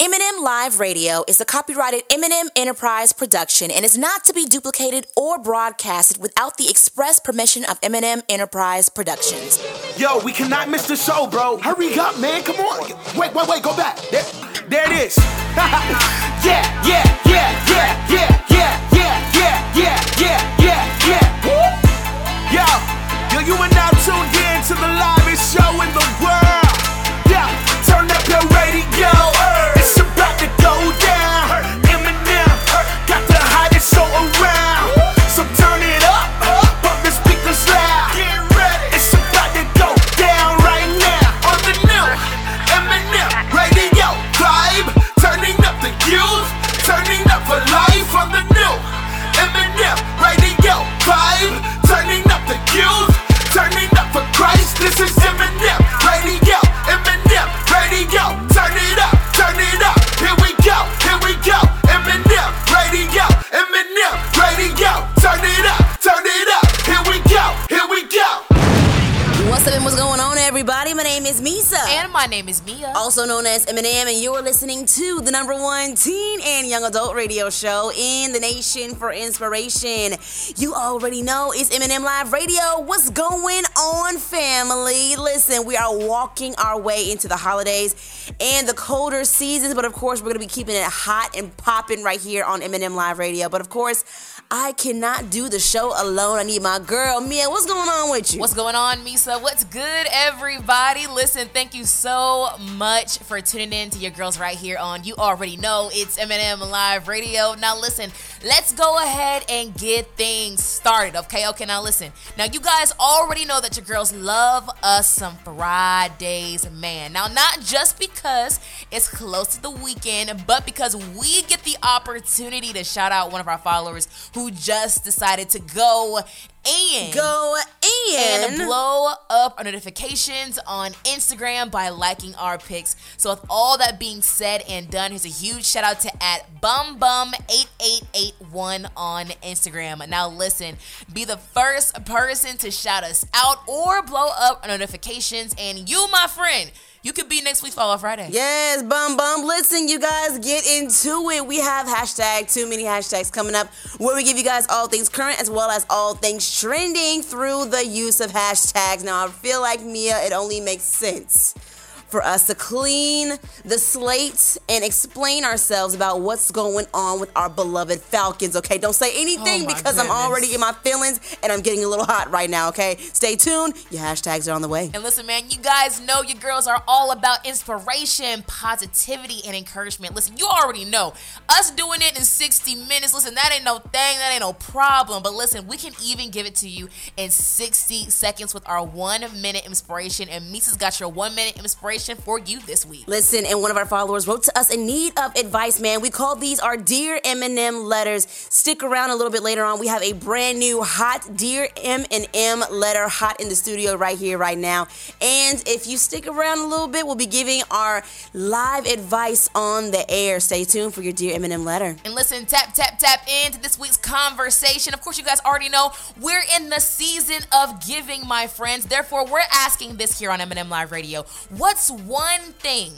M&M Live Radio is a copyrighted M&M Enterprise production and is not to be duplicated or broadcasted without the express permission of M&M Enterprise Productions. Yo, we cannot miss the show, bro. Hurry up, man. Come on. Wait, wait, wait. Go back. There, there it is. yeah, yeah, yeah, yeah, yeah, yeah, yeah, yeah, yeah, yeah, yeah, yeah. Yo, yo, you are now tuned in to the livest show in the world. My name is Meesa. And my name is Meah. also known as M&M, and you're listening to the number one teen and young adult radio show in the nation for inspiration. You already know it's M&M Live Radio. What's going on, family? Listen, we are walking our way into the holidays and the colder seasons, but of course, we're gonna be keeping it hot and popping right here on M&M Live Radio. But of course, I cannot do the show alone. I need my girl, Meah. What's going on with you? What's going on, Meesa? What's good, everybody? Listen, thank you so much for tuning in to your girls right here on You Already Know It's M&M Live Radio. Now, listen, let's go ahead and get things started, okay? Okay, now listen. Now, you guys already know that your girls love us some Fridays, man. Now, not just because it's close to the weekend, but because we get the opportunity to shout out one of our followers who just decided to go and Go and in. blow up our notifications on Instagram by liking our pics. So with all that being said and done, here's a huge shout out to at bumbum8881 on Instagram. Now listen, be the first person to shout us out or blow up our notifications, and you, my friend, you could be next week's Follow Friday. Yes, bum bum. Listen, you guys, get into it. We have hashtag too many hashtags coming up where we give you guys all things current as well as all things trending through the use of hashtags. Now, I feel like Meah, it only makes sense for us to clean the slate and explain ourselves about what's going on with our beloved Falcons. Okay, don't say anything Oh because I'm already in my feelings and I'm getting a little hot right now. Okay, stay tuned. Your hashtags are on the way. And listen, man, you guys know your girls are all about inspiration, positivity, and encouragement. Listen, you already know us doing it in 60 minutes. Listen, that ain't no thing, that ain't no problem. But listen, we can even give it to you in 60 seconds with our one minute inspiration. And Meesa's got your one minute inspiration for you this week. Listen, and one of our followers wrote to us in need of advice, man. We call these our Dear M&M letters. Stick around a little bit later on. We have a brand new hot Dear M&M letter hot in the studio right here, right now. And if you stick around a little bit, we'll be giving our live advice on the air. Stay tuned for your Dear M&M letter. And listen, tap, tap, tap into this week's conversation. Of course, you guys already know we're in the season of giving, my friends. Therefore, we're asking this here on M&M Live Radio. What's one thing?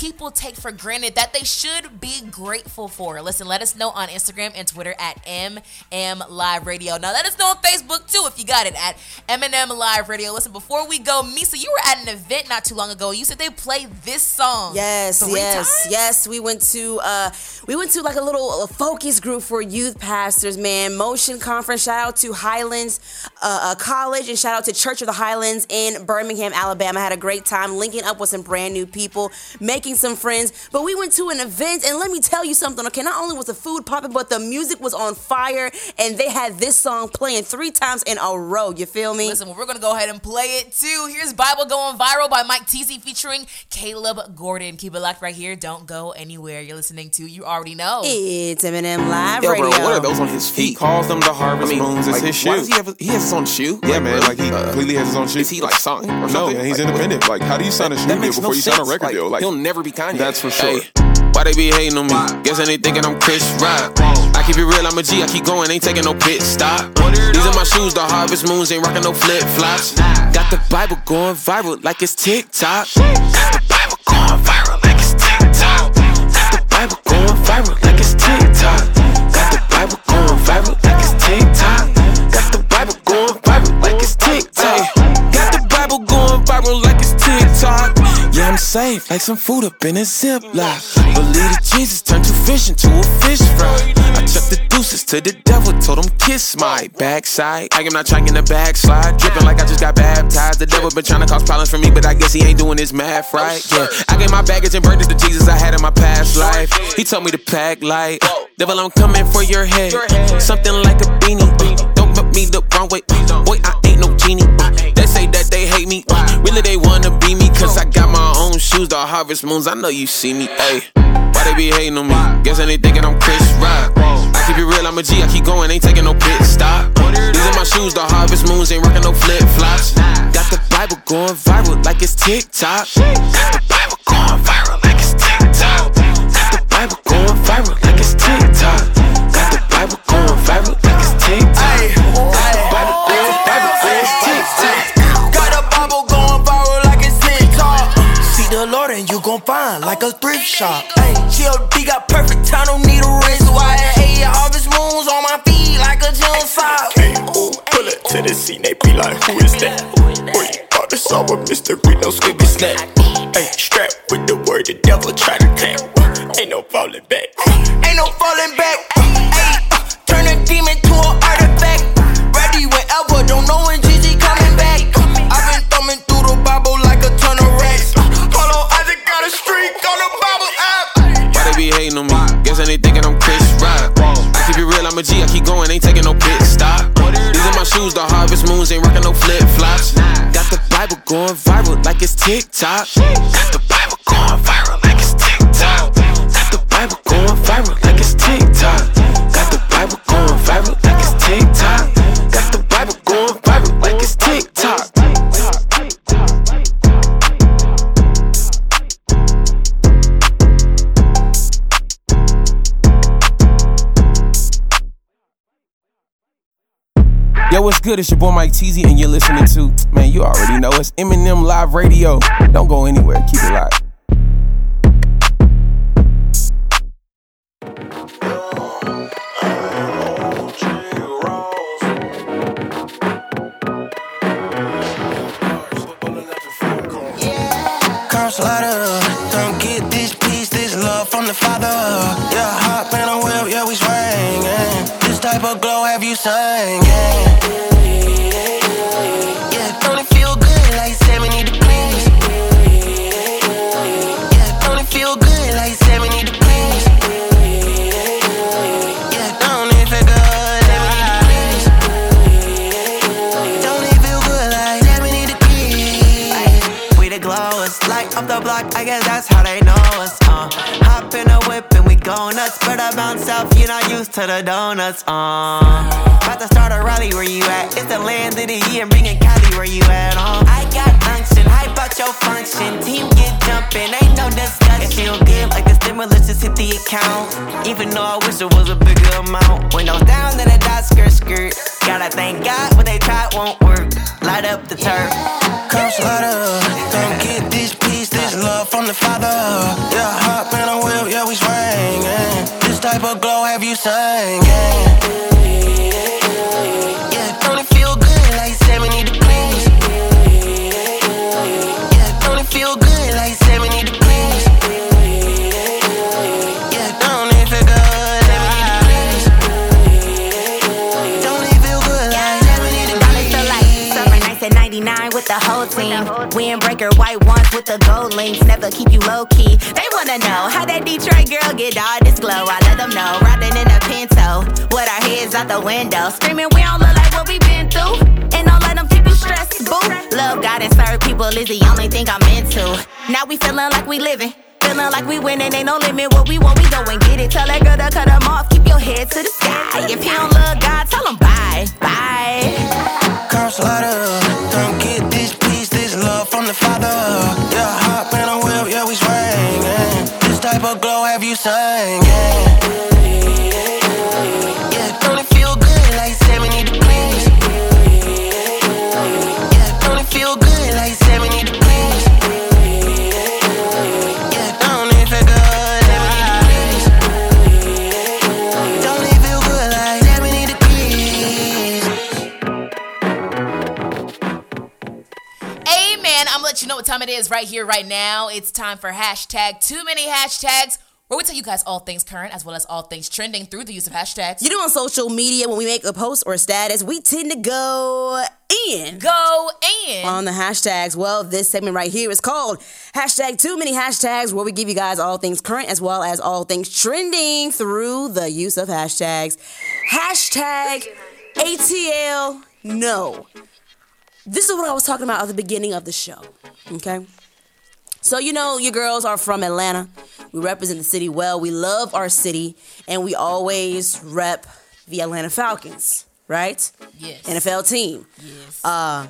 People take for granted that they should be grateful for. Listen, let us know on Instagram and Twitter at MM Live Radio. Now, let us know on Facebook too if you got it at M&M Live Radio. Listen, before we go, Meesa, you were at an event not too long ago. You said they played this song. Yes, yes, times? yes. We went to uh we went to like a little focus group for youth pastors, man. Motion conference. Shout out to Highlands uh, uh, College and shout out to Church of the Highlands in Birmingham, Alabama. Had a great time linking up with some brand new people, making some friends. But we went to an event and let me tell you something. Okay, not only was the food popping, but the music was on fire, and they had this song playing three times in a row. You feel me? Listen, well, we're gonna go ahead and play it too. Here's Bible Going Viral by Mike Teezy featuring Caleb Gordon. Keep it locked right here. Don't go anywhere. You're listening to You Already Know. It's M&M Live Yo, Radio. bro, what are those on his feet? He calls them the harvest I mean, moons. It's like, his why shoe. does he have? He has his own shoe. yeah, Like, man. bro, Like he uh, completely has his own shoe. Is he like signed or no, something? and he's Like, independent. Like, how do you sign a shoe deal before no you sign a record Like, deal? Like, he'll never never be Kanye. That's for sure. Hey. Why they be hating on me? Guess they thinking I'm Chris Rock. I keep it real, I'm a G. I keep going, ain't taking no pit stop. These are my shoes, the harvest moons, ain't rocking no flip flops. Got the Bible going viral like it's TikTok. Got the Bible going viral like it's TikTok. Got the Bible going viral like it's TikTok. Got the Bible going viral like it's TikTok. Safe, like some food up in a ziplock. Believe that Jesus turned two fish into a fish fry. I chucked the deuces to the devil, told him kiss my backside. I am not trying to backslide, dripping like I just got baptized. The devil been trying to cause problems for me, but I guess he ain't doing his math right. Yeah, I gave my baggage and burned it to Jesus I had in my past life. He told me to pack light. Devil, I'm coming for your head. Something like a beanie. Don't put me the wrong way. Boy, I ain't no harvest moons. I know you see me. Ayy. Why they be hating on me? Guess they thinking I'm Chris Rock. I keep it real, I'm a G. I keep going, ain't taking no pit stop. These are my shoes, the harvest moons. Ain't rocking no flip flops. Got the Bible going viral like it's TikTok. Got the Bible going viral shop. Hey, GLD got perfect time, don't need a wrist. Why hey, harvest moons on my feet like a June sock. Hey, ooh, pull it to the scene, they be like, who is that? Boy, thought it's all a mystery, no skippy snack. Hey, strapped with the word, the devil try to tap. Ain't no falling back. Ain't no falling back. A G. I keep going, ain't taking no pit stop. These are my shoes, the harvest moons. Ain't rocking no flip flops. Got the Bible going viral like it's TikTok. Got the Bible going viral Yo, what's good? It's your boy Mike Teezy, and you're listening to, man, you already know it's M&M Live Radio. Don't go anywhere, keep it live. Slider, come get this piece, this love from the father. Yeah, hop in a whip, yeah, we swinging. Type of glow have you singing? Yeah, I bounce south, you're not used to the donuts. Uh, about to start a rally where you at? It's the land of the year, bringing Cali where you at? Uh, I got unction, hype out your function, team get jumping, ain't no discussion. It feel good like the stimulus just hit the account, even though I wish it was a bigger amount. Windows down, then a dot skirt skirt. Gotta thank God what they tried won't work. Light up the turf. Come slaughter, don't get this piece, this love from the father. Yeah, hop in a whip, yeah, we swinging. This type of glow have you singing? Team. Windbreaker, white ones with the gold links. Never keep you low key. They wanna know how that Detroit girl get all this glow. I let them know. Riding in a Pinto with our heads out the window. Screaming, we don't look like what we been through. And don't let them keep you stressed, boo. Love God and serve people is the only thing I'm into. Now we feeling like we living. Feeling like we winning, ain't no limit. What we want, we go and get it. Tell that girl to cut them off. Keep your head to the sky. If you don't love God, tell him bye, bye. Slider, come love from the father. Yeah, hop in a whip, yeah, we swinging. This type of glow have you singing? Time it is right here, right now. It's time for hashtag too many hashtags, where we tell you guys all things current as well as all things trending through the use of hashtags. You know, on social media, when we make a post or a status, we tend to go in. Go in. on the hashtags. Well, this segment right here is called hashtag too many hashtags, where we give you guys all things current as well as all things trending through the use of hashtags. Hashtag ATL no. This is what I was talking about at the beginning of the show. Okay. So, you know, your girls are from Atlanta. We represent the city well. We love our city, and we always rep the Atlanta Falcons, right? Yes. NFL team. Yes. Uh,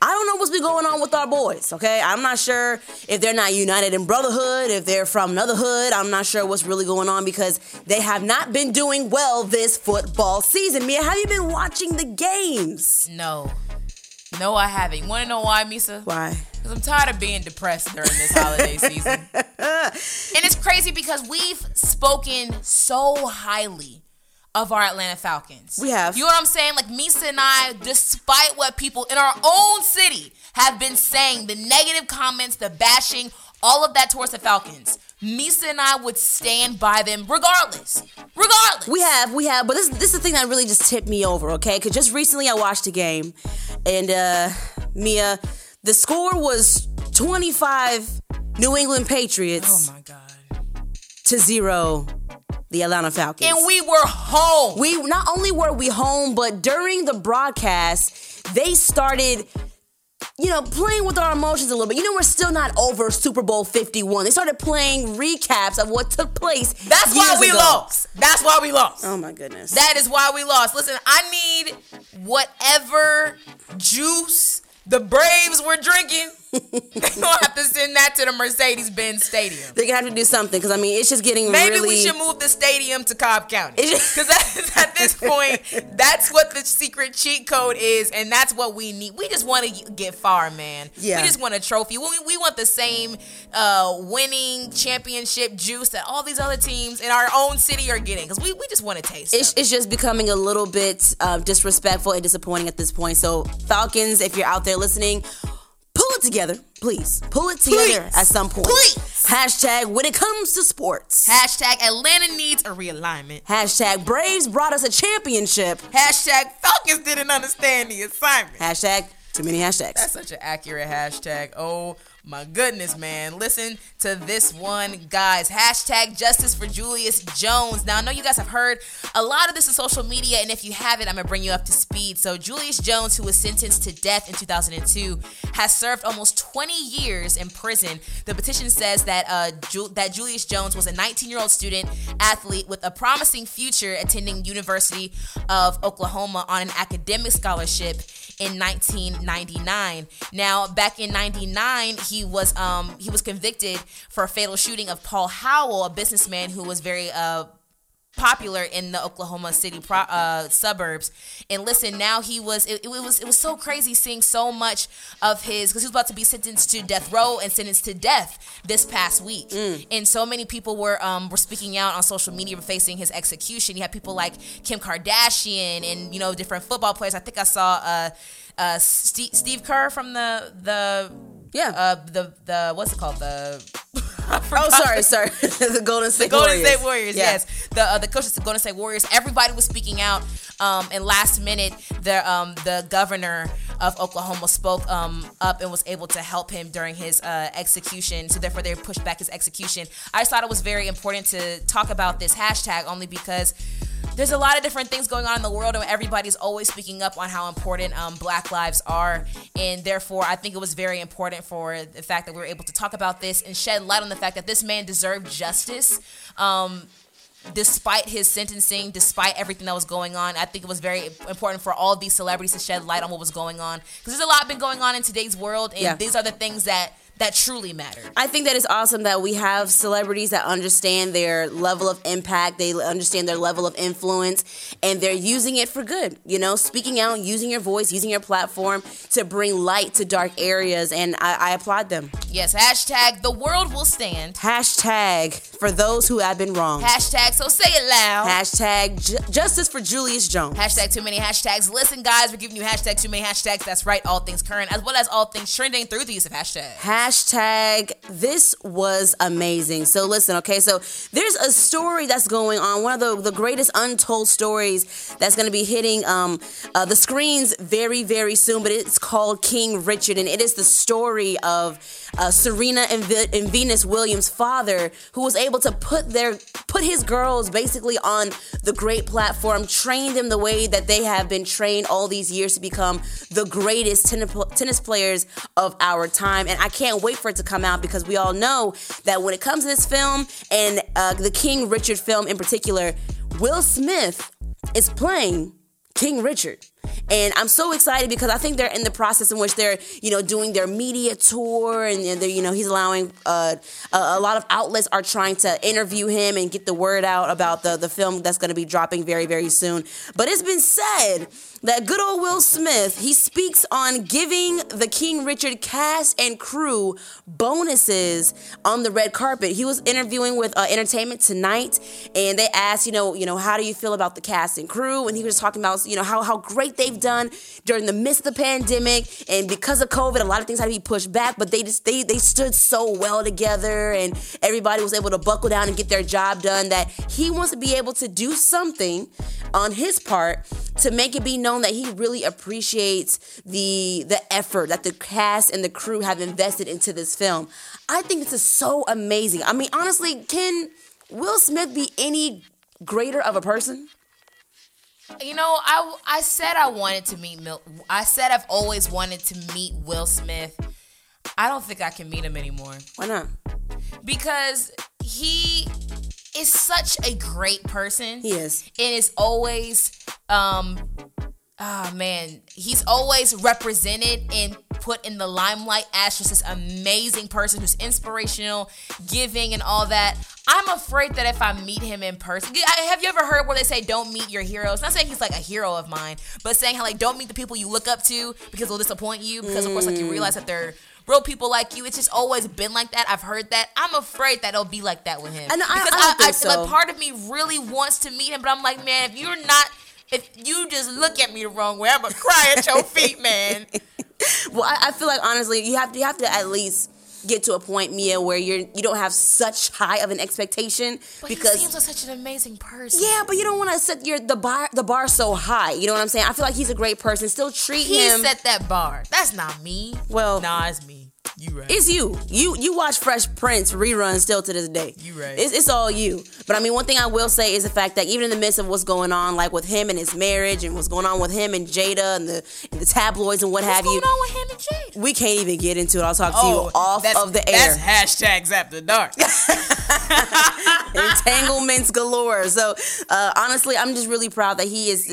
I don't know what's been going on with our boys, okay? I'm not sure if they're not united in brotherhood, if they're from another hood. I'm not sure what's really going on because they have not been doing well this football season. Meah, have you been watching the games? no. No, I haven't. You want to know why, Meesa? Why? Because I'm tired of being depressed during this holiday season. and it's crazy because we've spoken so highly of our Atlanta Falcons. We have. You know what I'm saying? Like Meesa and I, despite what people in our own city have been saying, the negative comments, the bashing, all of that towards the Falcons. Meesa and I would stand by them regardless. Regardless. We have, we have, but this this is the thing that really just tipped me over, okay? Because just recently I watched a game, and uh Meah, the score was 25 New England Patriots oh my God. to zero the Atlanta Falcons. And we were home. we not only were we home, but during the broadcast, they started, you know, playing with our emotions a little bit. You know, we're still not over Super Bowl 51. They started playing recaps of what took place. That's why we ago. lost. That's why we lost. Oh my goodness. That is why we lost. Listen, I need whatever juice the Braves were drinking. gonna have to send that to the Mercedes Benz Stadium. They're gonna have to do something because I mean, it's just getting Maybe really. we should move the stadium to Cobb County. Because at this point, that's what the secret cheat code is, and that's what we need. We just want to get far, man. Yeah. We just want a trophy. We, we want the same uh, winning championship juice that all these other teams in our own city are getting. Because we, we just want to taste It's, it. it's just becoming a little bit uh, disrespectful and disappointing at this point. So, Falcons, if you're out there listening, pull it together, please. Pull it together Please. at some point. Please. Hashtag when it comes to sports. Hashtag Atlanta needs a realignment. Hashtag Braves brought us a championship. Hashtag Falcons didn't understand the assignment. Hashtag too many hashtags. That's such an accurate hashtag. Oh my goodness, man. Listen to this one, guys. Hashtag justice for Julius Jones. Now, I know you guys have heard a lot of this on social media, and if you haven't, I'm going to bring you up to speed. So, Julius Jones, who was sentenced to death in 2002, has served almost 20 years in prison. The petition says that, uh, Ju- that Julius Jones was a 19 year old student athlete with a promising future attending University of Oklahoma on an academic scholarship in 1999. Now, back in 99, he was um he was convicted for a fatal shooting of Paul Howell, a businessman who was very uh popular in the Oklahoma City pro- uh, suburbs. And listen, now he was it, it was it was so crazy seeing so much of his because he was about to be sentenced to death row and sentenced to death this past week. And so many people were um were speaking out on social media facing his execution. You had people like Kim Kardashian and you know different football players. I think I saw uh uh Steve, Steve Kerr from the the Yeah. uh the the what's it called the oh, sorry, sorry. the Golden State the Golden Warriors. State Warriors, Yeah. yes. The uh, the coaches the Golden State Warriors. Everybody was speaking out. Um, and last minute, the um, the governor of Oklahoma spoke um, up and was able to help him during his uh, execution. So therefore, they pushed back his execution. I just thought it was very important to talk about this hashtag only because there's a lot of different things going on in the world, and everybody's always speaking up on how important um, Black lives are. And therefore, I think it was very important for the fact that we were able to talk about this and shed light on the fact that this man deserved justice. Um, despite his sentencing, despite everything that was going on, I think it was very important for all these celebrities to shed light on what was going on because there's a lot been going on in today's world, and Yeah. these are the things that that truly matter. I think that it's awesome that we have celebrities that understand their level of impact, they understand their level of influence, and they're using it for good. You know, speaking out, using your voice, using your platform to bring light to dark areas, and I, I applaud them. Yes, hashtag the world will stand. Hashtag for those who have been wrong. Hashtag so say it loud. Hashtag ju- justice for Julius Jones. Hashtag too many hashtags. Listen, guys, we're giving you hashtag too many hashtags. That's right, all things current, as well as all things trending through the use of hashtags. Hashtag this was amazing. So listen, okay, so there's a story that's going on, one of the, the greatest untold stories that's gonna be hitting um, uh, the screens very, very soon, but it's called King Richard, and it is the story of uh, Serena and, Vi- and Venus Williams' father, who was able to put their put his girls basically on the great platform, train them the way that they have been trained all these years to become the greatest tennis, tennis players of our time. And I can't wait for it to come out because we all know that when it comes to this film and uh, the King Richard film in particular, Will Smith is playing King Richard. And I'm so excited because I think they're in the process in which they're, you know, doing their media tour and, they're, you know, he's allowing uh, a, a lot of outlets are trying to interview him and get the word out about the, the film that's going to be dropping very, very soon. But it's been said that good old Will Smith, he speaks on giving the King Richard cast and crew bonuses on the red carpet. He was interviewing with uh, Entertainment Tonight, and they asked, you know, you know, how do you feel about the cast and crew? And he was talking about, you know, how how great they've done during the midst of the pandemic, and because of COVID, a lot of things had to be pushed back, but they just they they stood so well together, and everybody was able to buckle down and get their job done. That he wants to be able to do something on his part to make it be known that he really appreciates the the effort that the cast and the crew have invested into this film. I think this is so amazing. I mean, honestly, can Will Smith be any greater of a person? You know, I I said I wanted to meet Mil- I said I've always wanted to meet Will Smith. I don't think I can meet him anymore Why not? because he is such a great person. He is. and is always um oh man he's always represented and put in the limelight as just this amazing person who's inspirational giving and all that. I'm afraid that if i meet him in person have you ever heard where they say don't meet your heroes not saying he's like a hero of mine but saying how like don't meet the people you look up to because they'll disappoint you because of course like you realize that they're real people like you. It's just always been like that. I've heard that. I'm afraid that it'll be like that with him. And I- because I don't think so. like part of me really wants to meet him, but I'm like, man, if you're not, if you just look at me the wrong way, I'm gonna cry at your feet, man. Well, I, I feel like honestly, you have to you have to at least get to a point, Meah, where you're you don't have such high of an expectation But because he seems like such an amazing person. yeah, but you don't want to set your the bar the bar so high. You know what I'm saying? I feel like he's a great person. Still treat he him. He set that bar. That's not me. Well- nah, it's me. You right. It's you. You you watch Fresh Prince reruns still to this day. You right. It's, it's all you. But I mean, one thing I will say is the fact that even in the midst of what's going on, like with him and his marriage, and what's going on with him and Jada and the and the tabloids and what have What's you, going on with him and Jade? we can't even get into it. I'll talk to you off Oh, of the air. That's hashtags after dark. entanglements galore. So uh, honestly, I'm just really proud that he is.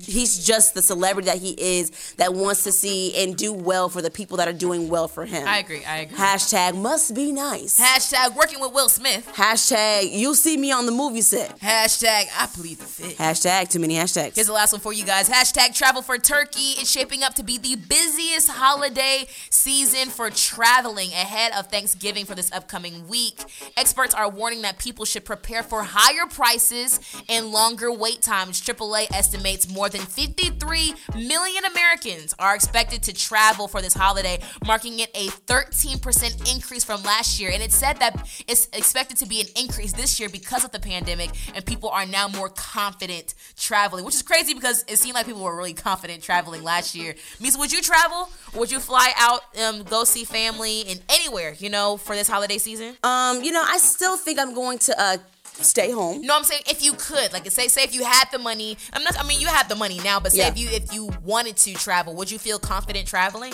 He's just the celebrity that he is that wants to see and do well for the people that are doing well for him. I agree. I agree. Hashtag must be nice. Hashtag working with Will Smith. Hashtag you'll see me on the movie set. Hashtag I plead the fifth. Hashtag too many hashtags. Here's the last one for you guys. Hashtag travel for Turkey is shaping up to be the busiest holiday season for traveling ahead of Thanksgiving for this upcoming week. Experts are warning that people should prepare for higher prices and longer wait times. AAA estimates more than 53 million Americans are expected to travel for this holiday, marking it a 13% increase from last year. And it said that it's expected to be an increase this year because of the pandemic, and people are now more confident traveling, which is crazy because it seemed like people were really confident traveling last year. Meesa, would you travel? Would you fly out, um, go see family and anywhere, you know, for this holiday season? Um, you know, I still think I'm going to uh stay home. No, I'm saying if you could, like, say, say if you had the money. I'm not. I mean, you have the money now, but say Yeah. if you if you wanted to travel, would you feel confident traveling?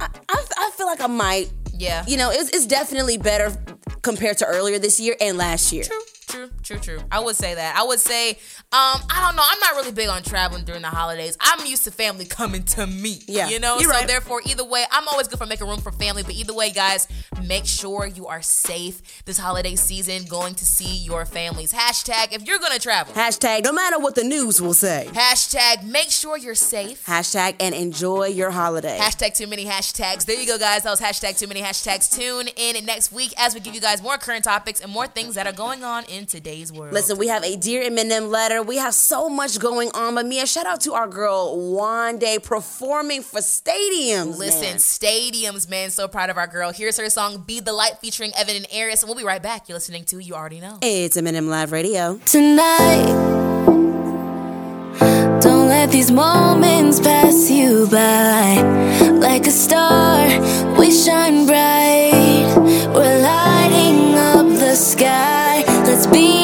I, I, I feel like I might. Yeah. You know, it's, it's definitely better compared to earlier this year and last year. True, true, true, true. I would say that. I would say, um, I don't know. I'm not really big on traveling during the holidays. I'm used to family coming to me. Yeah, you know. so right. therefore, either way, I'm always good for making room for family. But either way, guys, make sure you are safe this holiday season, going to see your families. Hashtag if you're gonna travel. Hashtag no matter what the news will say. Hashtag make sure you're safe. Hashtag and enjoy your holiday. Hashtag too many hashtags. There you go, guys. That was hashtag too many hashtags. Tune in next week as we give you guys more current topics and more things that are going on in in today's world. Listen, we have a Dear M&M letter. We have so much going on. But Meah, shout out to our girl Wande performing for stadiums. Listen, man. stadiums, man. So proud of our girl. Here's her song Be the Light featuring Evan and Eris. And we'll be right back. You're listening to You Already Know. It's M&M Live Radio. tonight. Don't let these moments pass you by. Like a star, we shine bright. We're lighting up the sky. Let's be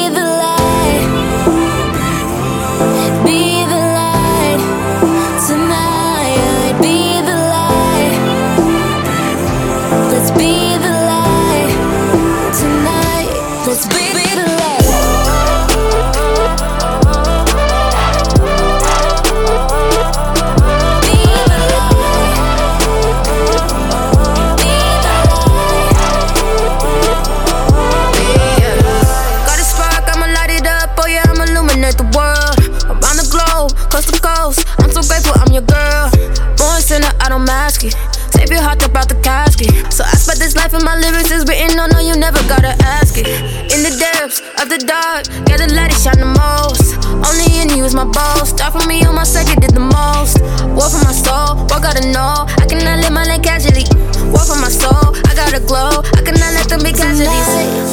glow. I cannot let them be casualties.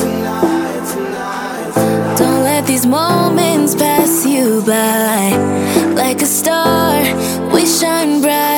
Don't let these moments pass you by. Like a star, we shine bright.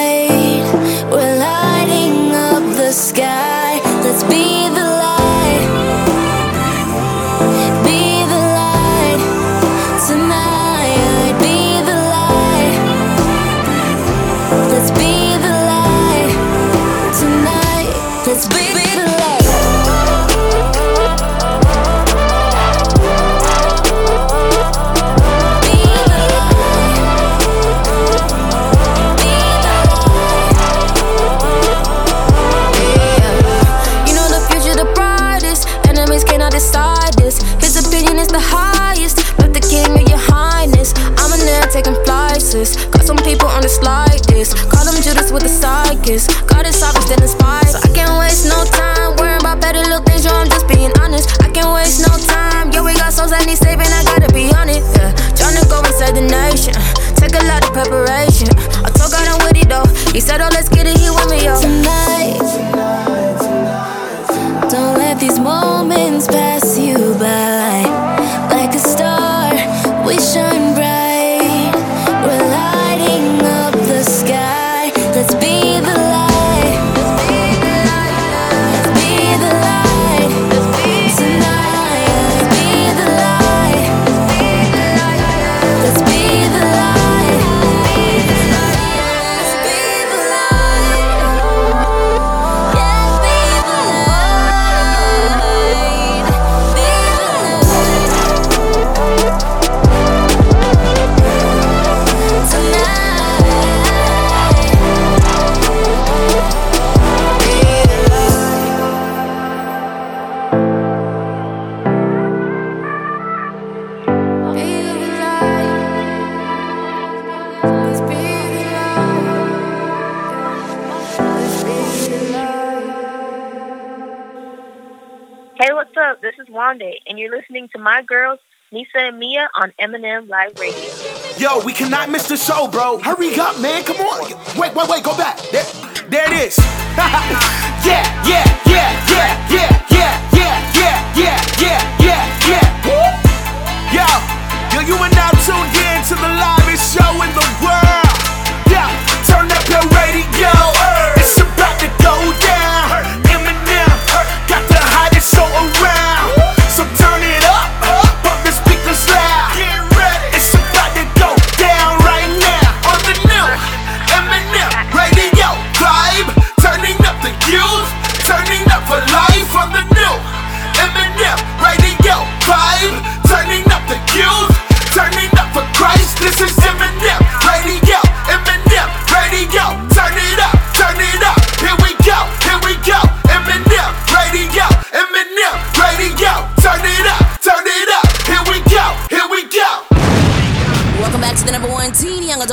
Psychics. God is sovereign, still inspired. So I can't waste no time worrying about petty little things. Yo, I'm just being honest. I can't waste no time. Yo, we got souls that need saving. I gotta be on it. Yeah. Trying to go save the nation. Take a lot of preparation. I told God I'm with it though. He said, Oh, let's get it. He with me, yo. You're listening to my girls, Meesa and Meah, on M&M Live Radio. Yo, we cannot miss the show, bro. Hurry up, man. Come on. Wait, wait, wait. Go back. There, there it is. yeah, yeah, yeah, yeah, yeah, yeah, yeah, yeah, yeah, yeah, yeah, yeah. Yo, yo, you are now tuned in to the livest show in the world. Yeah, turn up your radio. It's about to go down. M&M got the hottest show around.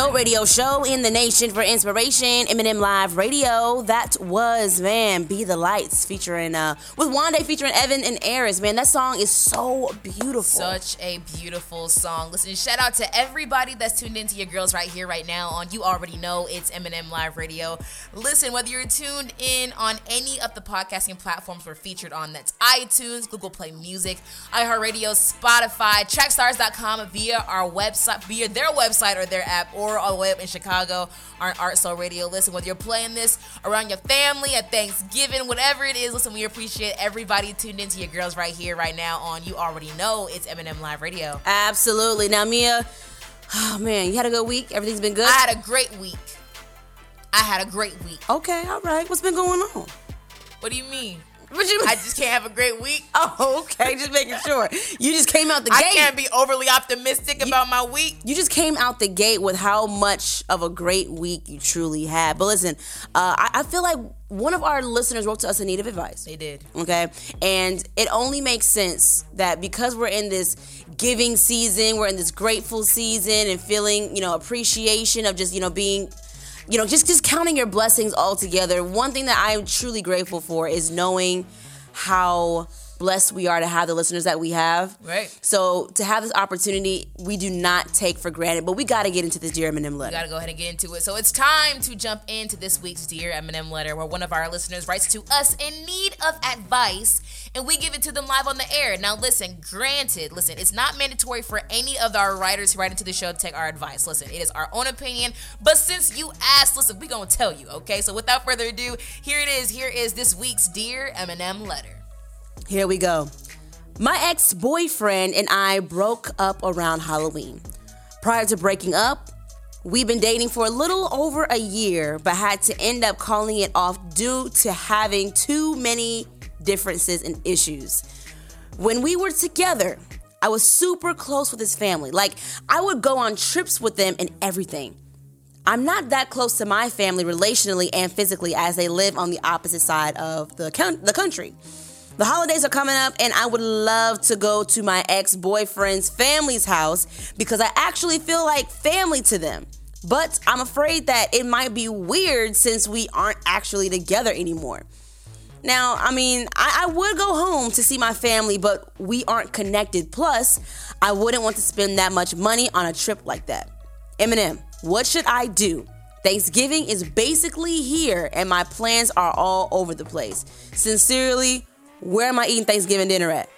Radio show in the nation for inspiration. M&M Live Radio. That was man, "Be the Lights" featuring uh with Wande featuring Evan and Eris. Man, that song is so beautiful. Such a beautiful song. Listen, shout out to everybody that's tuned into your girls right here, right now. On you already know it's M&M Live Radio. Listen, whether you're tuned in on any of the podcasting platforms we're featured on, that's iTunes, Google Play Music, iHeartRadio, Spotify, Trackstars.com via our website, via their website or their app, or all the way up in Chicago on Art Soul Radio. Listen, whether you're playing this around your family at Thanksgiving, whatever it is, listen, we appreciate everybody tuned into your girls right here, right now on you already know it's M&M Live Radio. Absolutely. Now, Meah, oh man, you had a good week. Everything's been good. I had a great week. I had a great week. Okay, all right. What's been going on? What do you mean? What you I just can't have a great week. Oh, okay. Just making sure. You just came out the gate. I gate. can't be overly optimistic about my week. You just came out the gate with how much of a great week you truly had. But listen, uh, I, I feel like one of our listeners wrote to us in need of advice. They did. Okay. And it only makes sense that because we're in this giving season, we're in this grateful season and feeling, you know, appreciation of just, you know, being you know, just just counting your blessings all together. One thing that I'm truly grateful for is knowing how blessed we are to have the listeners that we have. Right. So to have this opportunity, we do not take for granted. But we got to get into this Dear M&M letter. We gotta go ahead and get into it. So it's time to jump into this week's Dear M&M letter, where one of our listeners writes to us in need of advice, and we give it to them live on the air. Now, listen, granted, listen, it's not mandatory for any of our writers who write into the show to take our advice. Listen, it is our own opinion, but since you asked, listen, we gonna tell you, okay? So without further ado, here it is. Here is this week's Dear M&M letter. Here we go. My ex boyfriend and I broke up around Halloween. Prior to breaking up, we've been dating for a little over a year, but had to end up calling it off due to having too many differences and issues. When we were together, I was super close with his family. Like, I would go on trips with them and everything. I'm not that close to my family relationally and physically as they live on the opposite side of the, the country. The holidays are coming up, and I would love to go to my ex boyfriend's family's house because I actually feel like family to them. But I'm afraid that it might be weird since we aren't actually together anymore. Now, I mean, I, I would go home to see my family, but we aren't connected. Plus, I wouldn't want to spend that much money on a trip like that. M&M, what should I do? Thanksgiving is basically here, and my plans are all over the place. Sincerely, where am I eating Thanksgiving dinner at?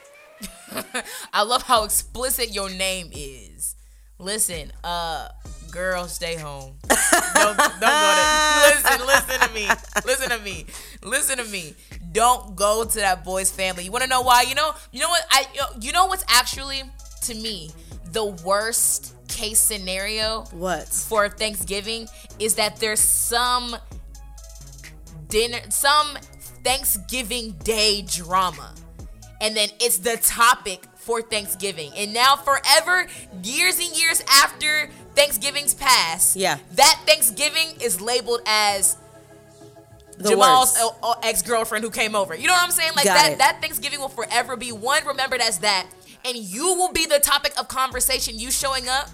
I love how explicit your name is. Listen, uh, girl, stay home. don't, don't go to. Listen, listen to me. Listen to me. Listen to me. Don't go to that boy's family. You want to know why? You know, you know what? I, you know, you know what's actually to me the worst case scenario. What for Thanksgiving is that there's some dinner, some Thanksgiving Day drama and then it's the topic for Thanksgiving. And now, forever, years and years after Thanksgiving's passed, Yeah. that Thanksgiving is labeled as The Jamal's ex girlfriend who came over. You know what I'm saying? Like Got that. it. That Thanksgiving will forever be one remembered as that, and you will be the topic of conversation. You showing up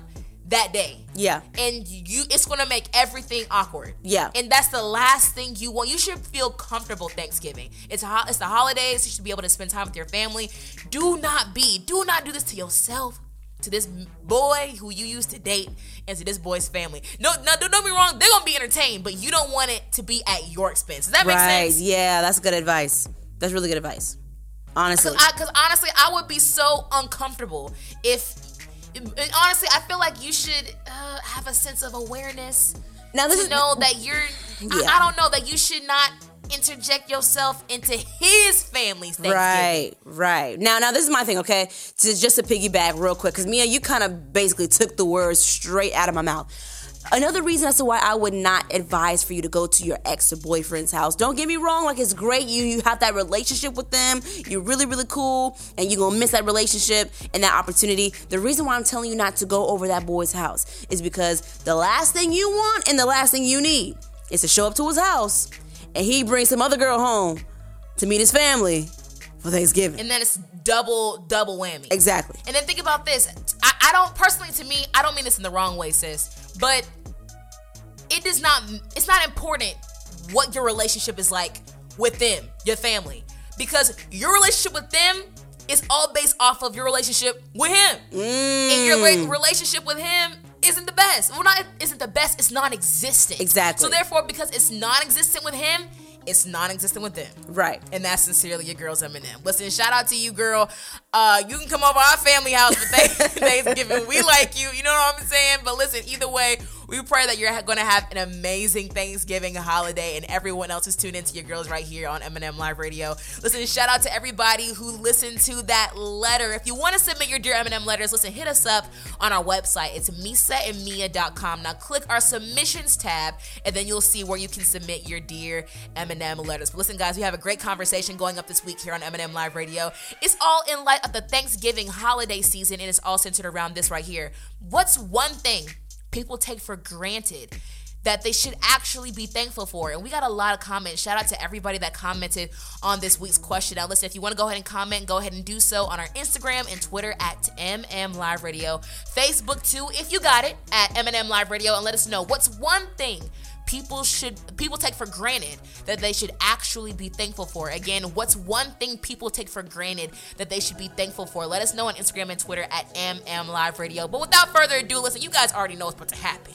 that day Yeah. and you it's gonna make everything awkward. Yeah. And that's the last thing you want. You should feel comfortable Thanksgiving. It's a, ho- it's the holidays. You should be able to spend time with your family. Do not be, do not do this to yourself, to this boy who you used to date, and to this boy's family. No, no, don't get me wrong. They're gonna be entertained, but you don't want it to be at your expense. Does that make right. sense? Yeah, that's good advice. That's really good advice. Honestly. Because honestly, I would be so uncomfortable if. Honestly, I feel like you should uh, have a sense of awareness. Now, this to is- know that you're. I, Yeah. I don't know that you should not interject yourself into his family's. Right, right. Now, now this is my thing, okay? To just to piggyback real quick, because Meah, you kind of basically took the words straight out of my mouth. Another reason as to why I would not advise for you to go to your ex or boyfriend's house. Don't get me wrong, like it's great you you have that relationship with them. You're really really cool, and you're gonna miss that relationship and that opportunity. The reason why I'm telling you not to go over that boy's house is because the last thing you want and the last thing you need is to show up to his house and he brings some other girl home to meet his family for Thanksgiving. And then it's double, double whammy. Exactly. And then think about this. I, I don't personally, to me, I don't mean this in the wrong way, sis. But it does not. It's not important what your relationship is like with them, your family, because your relationship with them is all based off of your relationship with him. And your Mm. relationship with him isn't the best. Well, not isn't the best. It's non-existent. Exactly. So therefore, because it's non-existent with him, it's non-existent with them. Right. And that's sincerely your girl's M&M. Listen, shout out to you, girl. Uh, you can come over our family house for Thanksgiving. We like you. You know what I'm saying? But listen, either way, we pray that you're going to have an amazing Thanksgiving holiday, and everyone else is tuned into your girls right here on M&M Live Radio. Listen, shout out to everybody who listened to that letter. If you want to submit your Dear M&M letters, listen, hit us up on our website. It's meesaandmeah.com. Now click our submissions tab, and then you'll see where you can submit your Dear M&M letters. But listen, guys, we have a great conversation going up this week here on M&M Live Radio. It's all in light of the Thanksgiving holiday season, and it's all centered around this right here. What's one thing people take for granted that they should actually be thankful for. And we got a lot of comments. Shout out to everybody that commented on this week's question. Now, listen, if you want to go ahead and comment, go ahead and do so on our Instagram and Twitter at MM Live Radio. Facebook, too, if you got it, at M&M Live Radio. And let us know what's one thing people should people take for granted that they should actually be thankful for. Again what's one thing people take for granted that they should be thankful for? Let us know on instagram and twitter at mm live radio but without further ado listen you guys already know what's about to happen.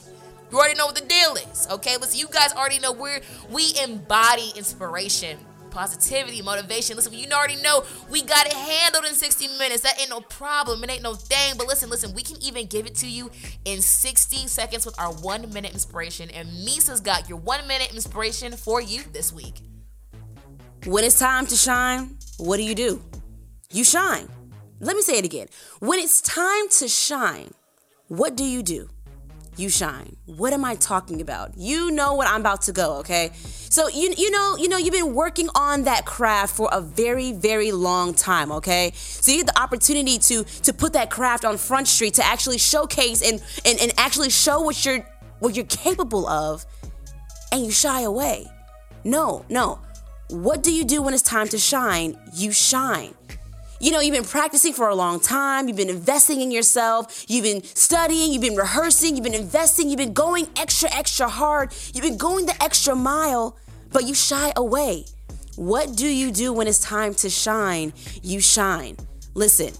You already know what the deal is okay? Listen you guys already know we're we embody inspiration positivity, motivation. Listen, you already know we got it handled in 60 minutes. That ain't no problem. It ain't no thing. But listen, listen, we can even give it to you in 60 seconds with our one minute inspiration. And Meesa's got your one minute inspiration for you this week. When it's time to shine, what do you do? You shine. Let me say it again. When it's time to shine, what do you do? You shine. What am I talking about? You know what I'm about to go, okay? So you you know, you know you've been working on that craft for a very very long time, okay? So you get the opportunity to to put that craft on Front Street to actually showcase and and, and actually show what you're what you're capable of and you shy away. No, no. What do you do when it's time to shine? You shine. You know, you've been practicing for a long time, you've been investing in yourself, you've been studying, you've been rehearsing, you've been investing, you've been going extra, extra hard, you've been going the extra mile, but you shy away. What do you do when it's time to shine? You shine. Listen,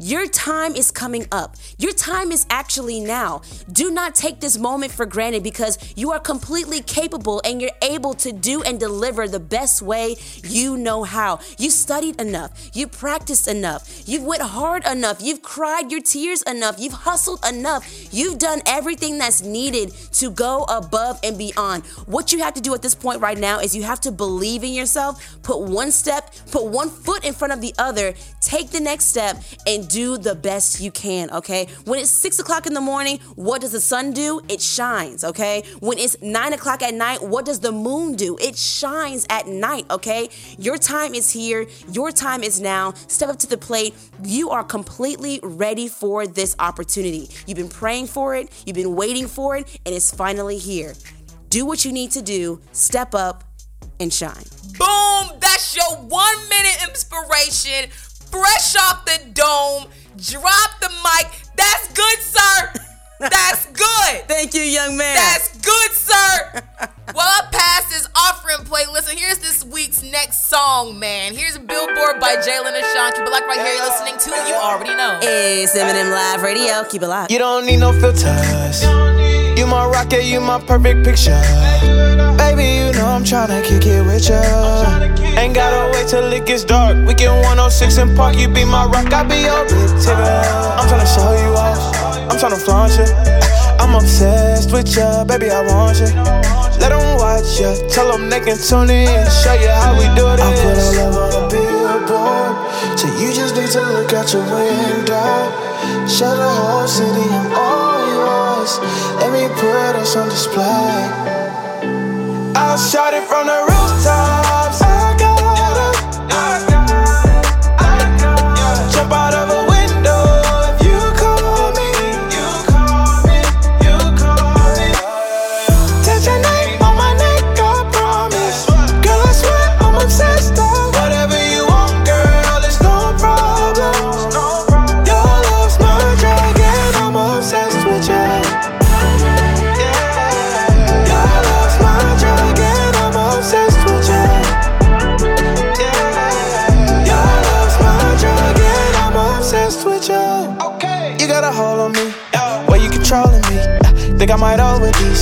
your time is coming up. Your time is actually now. Do not take this moment for granted because you are completely capable and you're able to do and deliver the best way you know how. You studied enough. You practiced enough. You've went hard enough. You've cried your tears enough. You've hustled enough. You've done everything that's needed to go above and beyond. What you have to do at this point right now is you have to believe in yourself, put one step, put one foot in front of the other, take the next step, and do the best you can, okay? When it's six o'clock in the morning, what does the sun do? It shines, okay? When it's nine o'clock at night, what does the moon do? It shines at night, okay? Your time is here. Your time is now. Step up to the plate. You are completely ready for this opportunity. You've been praying for it, you've been waiting for it, and it's finally here. Do what you need to do, step up, and shine. Boom! That's your one minute inspiration. Fresh off the dome. Drop the mic. That's good, sir. That's good. Thank you, young man. That's good, sir. While I pass this offering plate, listen, here's this week's next song, man. Here's Billboard by Jalen and Sean. Keep it locked right here. You're listening to You Already Know. It's M&M Live Radio. Keep it locked. You don't need no filters. You my rocket, you my perfect picture. Baby, you know I'm tryna kick it with ya. Ain't gotta wait till it gets dark. We can 106 and Park, you be my rock, I be your big tigger. I'm tryna show you off, I'm tryna flaunt you. I'm obsessed with ya, baby, I want you. Let them watch ya, tell them they can tune in, show you how we do this. I put our love on a billboard, so you just need to look out your window. Show the whole city I'm all yours. Let me put us on display. I'll shout it from the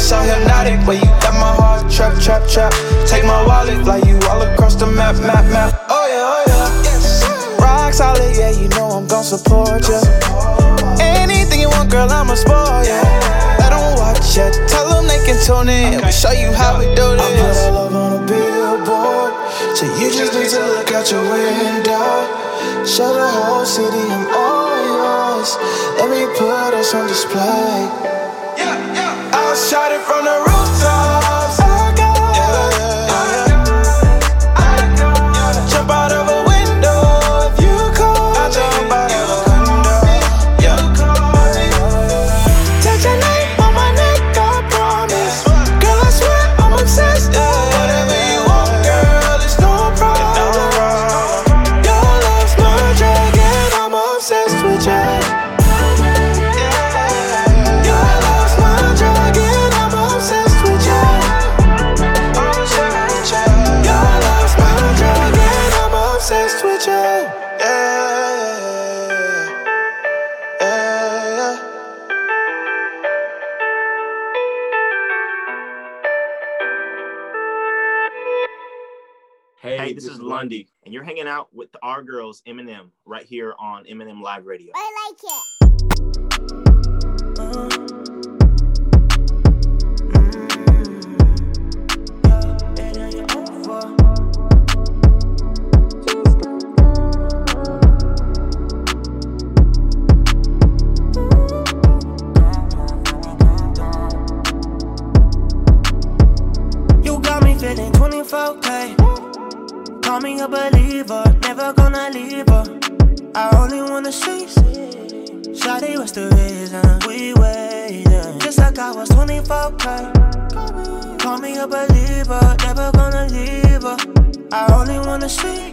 So hypnotic, where you got my heart trap, trap, trap. Take my wallet, fly you all across the map, map, map. Oh yeah, oh yeah. Rock solid, yeah, you know I'm gon' support ya. Anything you want, girl, I'ma spoil ya. Let them watch ya. Tell them they can tune in. We show you how we do this. I put our love on a billboard. So you just need to look out your window. Show the whole city I'm all yours. Let me put us on display. Yeah, yeah. I'll shout it girls, M&M, right here on M&M Live Radio. I like it. You got me feeling 24K. Call me a believer, never gonna leave her. I only wanna see. Shawty, what's the reason we waiting? Just like I was 24K. Call me a believer, never gonna leave her. I only wanna see.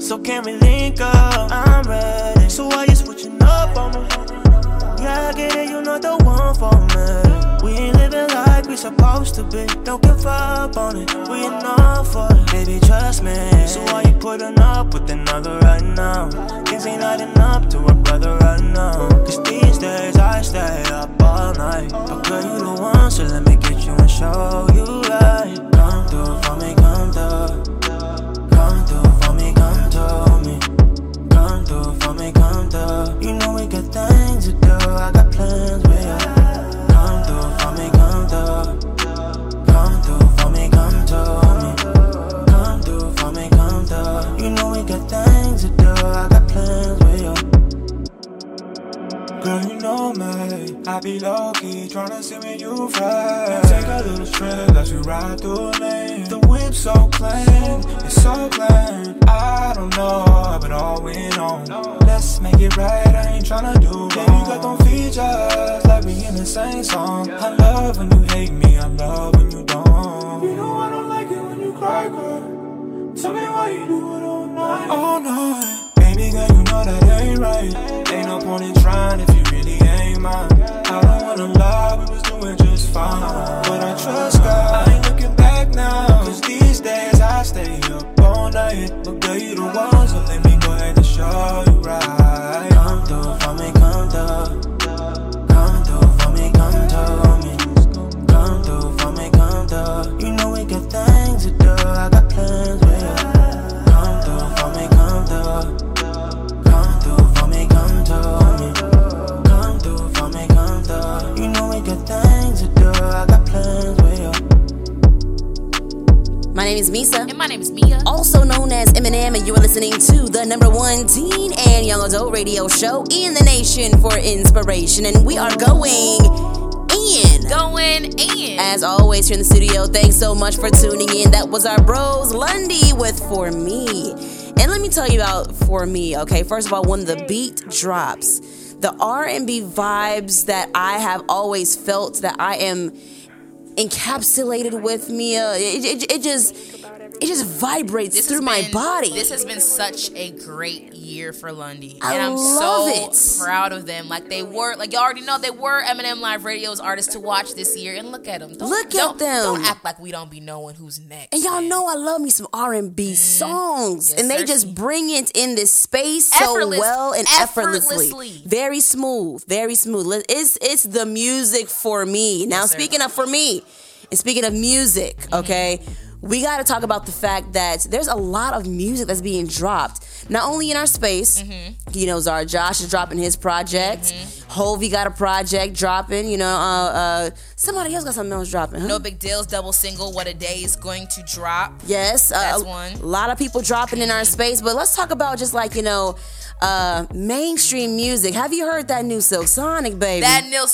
So can we link up? I'm ready. So why you switching up on me? Yeah, I get it, you know the one for me. We ain't living like we supposed to be. Don't give up on it. We enough for it. Baby, trust me. So why you putting up with another right now? Things ain't adding up to a brother right now. Cause these radio show in the nation for inspiration. And we are going in. Going in. As always, here in the studio, thanks so much for tuning in. That was our bros, Lundy, with For Me. And let me tell you about For Me, okay? First of all, when the beat drops, the R&B vibes that I have always felt that I am encapsulated with Meah, it, it, it just it just vibrates This through has my been- body. This has been such a great year for Lundy, I and I'm love so it. proud of them. Like they were, like y'all already know, they were M&M Live Radio's artists to watch this year, and look at them. Don't, Look at them. Don't act like we don't be knowing who's next. and y'all know I love me some R and B songs, Mm-hmm. Yes, and they just bring it in this space so Effortless- well and effortlessly. effortlessly. very smooth, very smooth. It's it's the music for me. Now, Yes. Mm-hmm. speaking of for me, and speaking of music, okay, we got to talk about the fact that there's a lot of music that's being dropped, not only in our space. Mm-hmm. You know, Zara Josh is dropping his project. Hulvey got a project dropping. You know, uh, uh, somebody else got something else dropping. Huh? No big deals, double single. What a day is going to drop. Yes, uh, That's a lot of people dropping in our space, but let's talk about just like you know, uh, mainstream music. Have you heard that new Silk Sonic, baby? That new,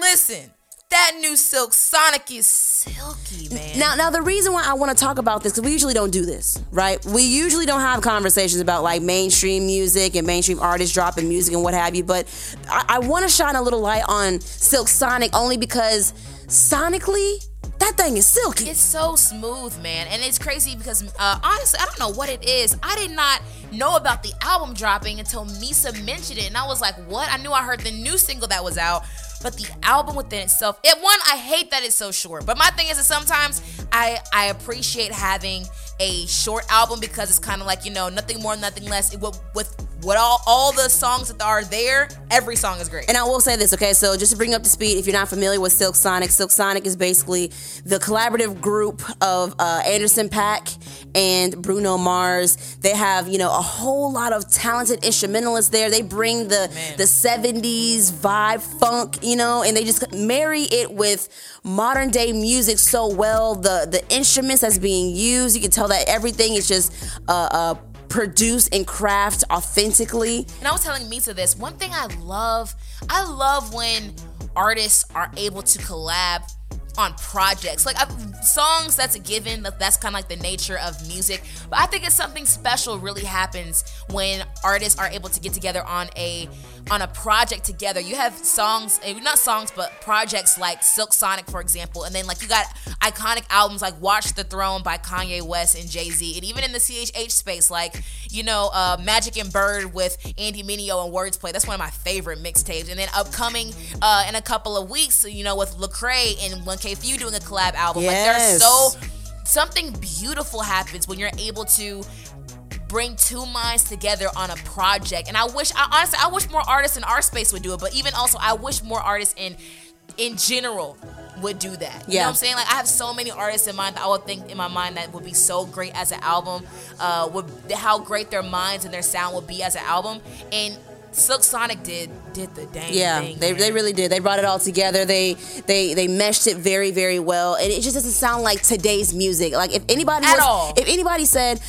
listen, that new Silk Sonic is silky, man. Now, now the reason why I want to talk about this because we usually don't do this, right? We usually don't have conversations about like mainstream music and mainstream artists dropping music and what have you. But I, I want to shine a little light on Silk Sonic only because sonically, that thing is silky. It's so smooth, man, and it's crazy because uh, honestly, I don't know what it is. I did not know about the album dropping until Meesa mentioned it, and I was like, "What?" I knew I heard the new single that was out, but the album within itself. It one, I hate that it's so short. But my thing is that sometimes I I appreciate having a short album because it's kind of like you know nothing more, nothing less. It, with with what all all the songs that are there, every song is great. And I will say this, okay? So just to bring up to speed, if you're not familiar with Silk Sonic, Silk Sonic is basically the collaborative group of uh, Anderson .Paak and Bruno Mars. They have, you know, a whole lot of talented instrumentalists there. They bring the the 70s vibe funk, you know, and they just marry it with modern day music so well. The the instruments that's being used, you can tell that everything is just uh, uh produced and craft authentically. And I was telling Meesa this. One thing I love, I love when artists are able to collab on projects. Like I, songs, that's a given. that- That's kind of like the nature of music. But I think it's something special really happens when artists are able to get together on a on a project together. You have songs, eh, not songs, but projects like Silk Sonic, for example, and then like you got iconic albums like Watch the Throne by Kanye West and Jay Z, and even in the CHH space, like you know uh, Magic and Bird with Andy Mineo and Wordsplayed. That's one of my favorite mixtapes. And then upcoming uh, in a couple of weeks, you know, with Lecrae and 1K Phew doing a collab album. Like there's so something beautiful happens when you're able to bring two minds together on a project. And I wish, I, honestly, I wish more artists in our space would do it. But even also, I wish more artists in in general would do that. You know Yeah. what I'm saying? Like I have so many artists in mind that I would think in my mind that would be so great as an album. Uh, would how great their minds and their sound would be as an album. And Silk Sonic did did the dang Yeah, thing. they, they really did. They brought it all together. They they they meshed it very very well, and it just doesn't sound like today's music. Like if anybody At was, all. if anybody said,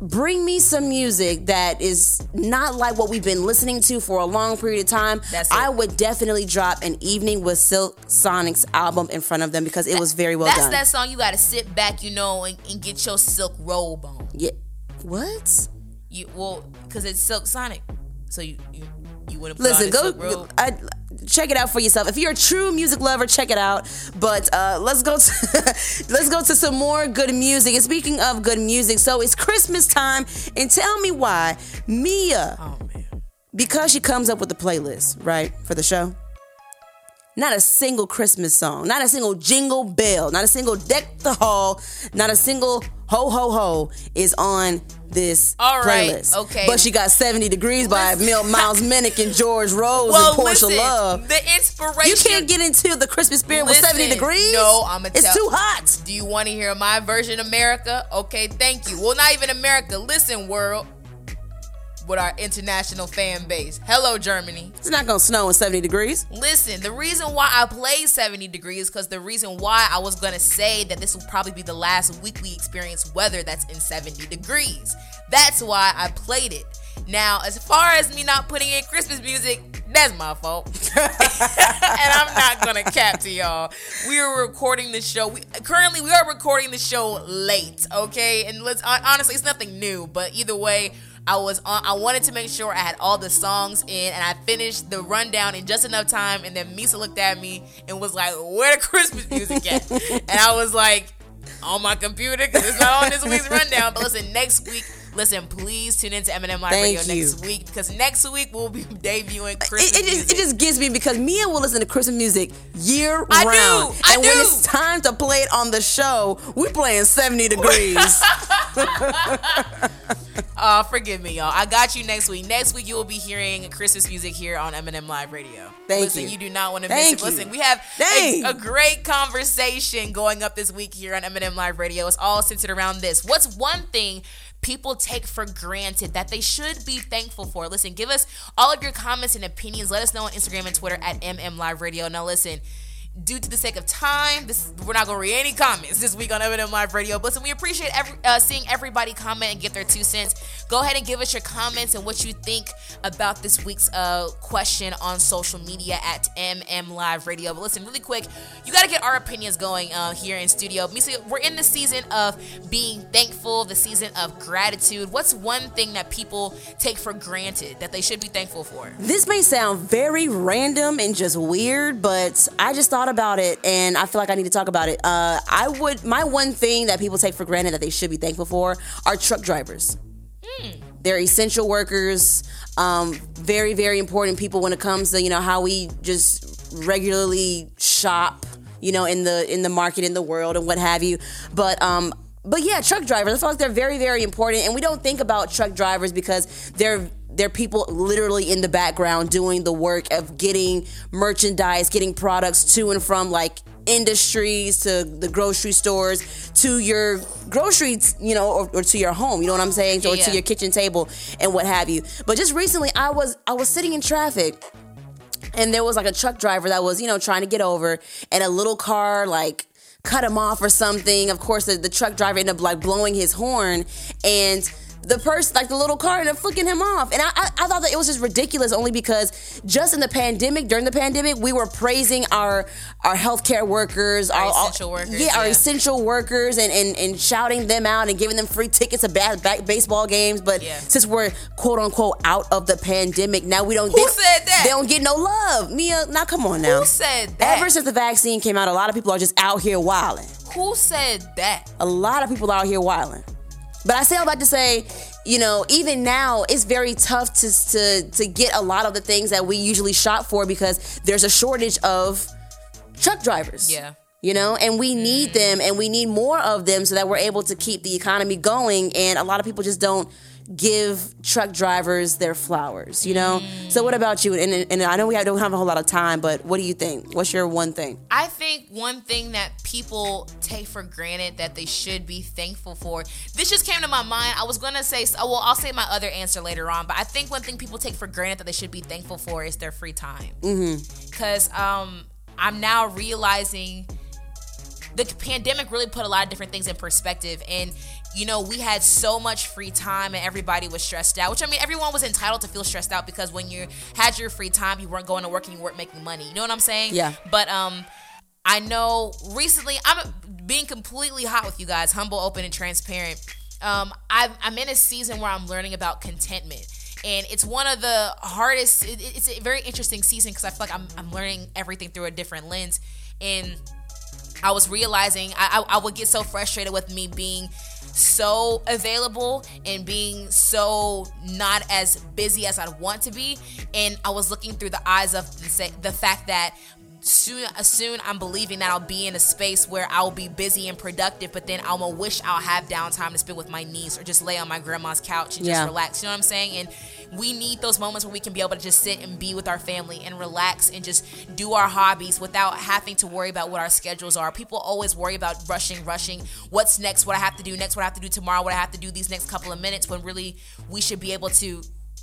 "Bring me some music that is not like what we've been listening to for a long period of time,". I would definitely drop an evening with Silk Sonic's album in front of them because it was very well That's done. That's that song you got to sit back, you know, and, and get your silk robe on. yeah. What? You well, because it's Silk Sonic, so you you, you wouldn't Listen, go. a silk robe. I, check it out for yourself. If you're a true music lover, check it out. But uh, let's go to let's go to some more good music. And speaking of good music, so it's Christmas time, and tell me why Meah, Oh man, because she comes up with the playlist right for the show. Not a single Christmas song, not a single jingle bell, not a single deck the hall, not a single ho ho ho is on this All right, playlist. okay. But she got 70 Degrees by Mil- Miles Minnick and George Rose Well, and Portia listen, Love. the inspiration. You can't get into the Christmas spirit with 70 degrees. No, I'm gonna It's tell. too hot. Do you want to hear my version, America? Okay, thank you. Well, not even America. Listen, world. With our international fan base. Hello, Germany. It's not gonna snow in 70 degrees. Listen, the reason why I played 70 degrees because the reason why I was gonna say that this will probably be the last week we experience weather that's in 70 degrees. That's why I played it. Now, as far as me not putting in Christmas music, that's my fault. and I'm not gonna cap to y'all. We are recording the show. We, currently, we are recording the show late, okay? And let's honestly, it's nothing new, but either way, I was on. I wanted to make sure I had all the songs in, and I finished the rundown in just enough time. And then Meesa looked at me and was like, "Where the Christmas music at?" and I was like, on my computer because it's not on this week's rundown. But listen, next week, listen, please tune into M&M Live Thank Radio you. next week because next week we'll be debuting It, Christmas it, just, it just gets me because Meah will listen to Christmas music year I do, round. I and when it's time to play it on the show, we're playing 70 degrees. Uh, forgive me, y'all. I got you next week. Next week you will be hearing Christmas music here on M&M Live Radio. Thank Listen, you. you do not want to miss Thank it. you. Listen, we have a, a great conversation going up this week here on M&M Live Radio. It's all centered around this. What's one thing people take for granted that they should be thankful for? Listen, give us all of your comments and opinions. Let us know on Instagram and Twitter at MM Live Radio. Now, listen. Due to the sake of time, this we're not gonna read any comments this week on M&M Live Radio. But listen, we appreciate every, uh, seeing everybody comment and get their two cents. Go ahead and give us your comments and what you think about this week's uh, question on social media at MM Live Radio. But listen, really quick, you got to get our opinions going uh, here in studio. We're in the season of being thankful, the season of gratitude. What's one thing that people take for granted that they should be thankful for? This may sound very random and just weird, but I just thought about it and I feel like I need to talk about it. Uh, I would, my one thing that people take for granted that they should be thankful for are truck drivers. They're essential workers, um, very, very important people when it comes to, you know, how we just regularly shop, you know, in the in the market in the world and what have you. But um but yeah, truck drivers, I feel like they're very, very important. And we don't think about truck drivers because they're they're people literally in the background doing the work of getting merchandise, getting products to and from like industries to the grocery stores to your groceries, you know, or, or to your home, you know what I'm saying, or Yeah. to your kitchen table and what have you. But just recently, I was I was sitting in traffic and there was like a truck driver that was you know trying to get over and a little car like cut him off or something of course the, the truck driver ended up like blowing his horn and the person like the little car ended up flicking him off and I, I, I thought that it was just ridiculous only because just in the pandemic during the pandemic we were praising our our healthcare workers Our our essential workers, yeah, our essential workers and, and and shouting them out and giving them free tickets to ba- ba- baseball games but Yeah. since we're quote unquote out of the pandemic now we don't Who they- said that? they don't get no love Meah now come on now Who said that? Ever since the vaccine came out, a lot of people are just out here wilding. Who said that? A lot of people out here wilding. But I say all that to say, you know, even now it's very tough to to to get a lot of the things that we usually shop for because there's a shortage of truck drivers. Yeah. You know, and we mm. need them and we need more of them so that we're able to keep the economy going. And a lot of people just don't give truck drivers their flowers, you know? So, what about you? And, and I know we don't have a whole lot of time, but what do you think? What's your one thing? I think one thing that people take for granted that they should be thankful for. This just came to my mind. I was gonna say, well, I'll say my other answer later on, but I think one thing people take for granted that they should be thankful for is their free time. Mm-hmm. Because um, I'm now realizing the pandemic really put a lot of different things in perspective and you know we had so much free time and everybody was stressed out which i mean everyone was entitled to feel stressed out because when you had your free time you weren't going to work and you weren't making money. You know what i'm saying? Yeah. but um i know recently i'm being completely hot with you guys humble open and transparent. Um i i'm in a season where i'm learning about contentment. And it's one of the hardest it, it's a very interesting season because i feel like I'm, I'm learning everything through a different lens. And I was realizing I, I, I would get so frustrated with me being so available and being so not as busy as I'd want to be. And I was looking through the eyes of the fact that soon, uh, soon I'm believing that I'll be in a space where I'll be busy and productive, but then I'm gonna wish I'll have downtime to spend with my niece or just lay on my grandma's couch and Yeah. just relax. You know what I'm saying? And we need those moments where we can be able to just sit and be with our family and relax and just do our hobbies without having to worry about what our schedules are. People always worry about rushing, rushing. What's next? What I have to do next? What I have to do tomorrow? What I have to do these next couple of minutes? When really we should be able to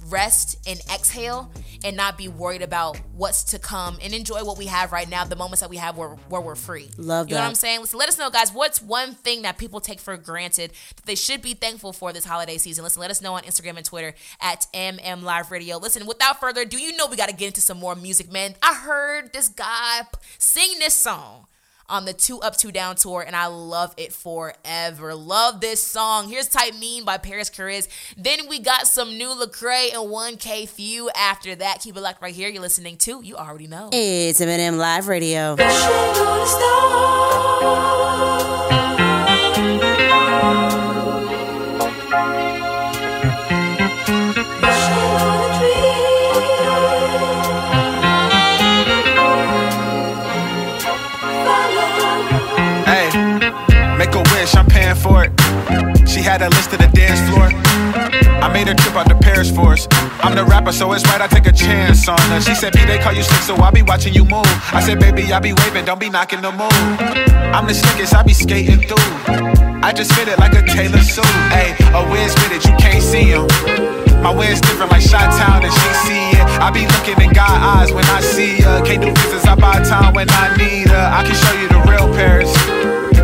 rest and exhale and not be worried about what's to come and enjoy what we have right now, the moments that we have where, where we're free. Love You know what. I'm saying? Listen, let us know, guys, what's one thing that people take for granted that they should be thankful for this holiday season? Listen, let us know on Instagram and Twitter at MM Live Radio. Listen, without further ado, you know we got to get into some more music, man. I heard this guy sing this song on the Two Up, Two Down tour, and I love it forever. Love this song. Here's Type Mean by Parris Chariz. Then we got some new Lecrae and 1K Phew after that. Keep it locked right here. You're listening to, you already know. It's M&M Live Radio. She had a list of the dance floor. I made her trip out to Paris for us. I'm the rapper, so it's right I take a chance on her. She said, B, they call you slick, so I'll be watching you move. I said, baby, I be waving, don't be knocking the move. I'm the slickest, I be skating through. I just fit it like a Taylor suit. Hey, a whiz with it, you can't see him. My is different like Shot Town and she see it. I be looking in God eyes when I see her. Can't do business, I buy time when I need her. I can show you the real Paris.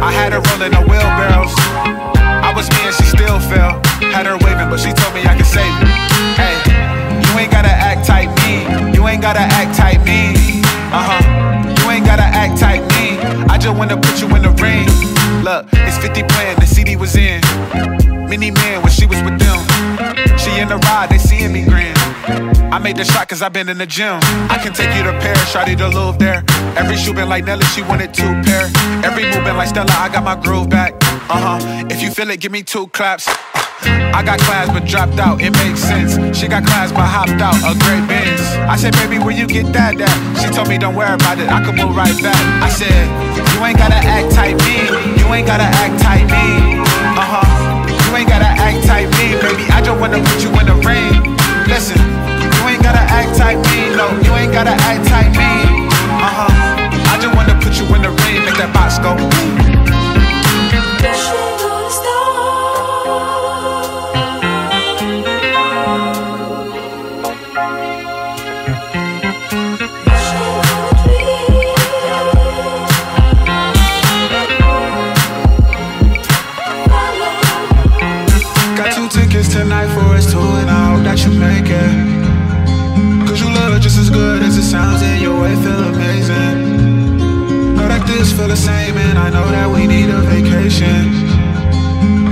I had her rolling the wheelbarrows. Was me and she still fell. Had her waving, but she told me I could save it. Hey, you ain't gotta act tight me. You ain't gotta act tight me. Uh huh. You ain't gotta act tight me. I just wanna put you in the ring. Look, it's 50 playing, the CD was in. Mini man when she was with them. She in the ride, made the shot cause I've been in the gym. I can take you to Paris, shawty to Louvre there. Every shoe been like Nelly, she wanted two pair. Every move been like Stella, I got my groove back. Uh huh. If you feel it, give me two claps. I got class but dropped out, it makes sense. She got class but hopped out, a great Benz. I said, baby, where you get that at? She told me, don't worry about it, I can move right back. I said, you ain't gotta act tight me, you ain't gotta act tight me. Uh huh. You ain't gotta act tight me, baby. I just wanna put you in the ring. Listen, act tight me, no, you ain't gotta act tight me. Uh huh. I just wanna put you in the ring, make that box go. Sounds, and your way feel amazing. Know that this feel the same, and I know that we need a vacation.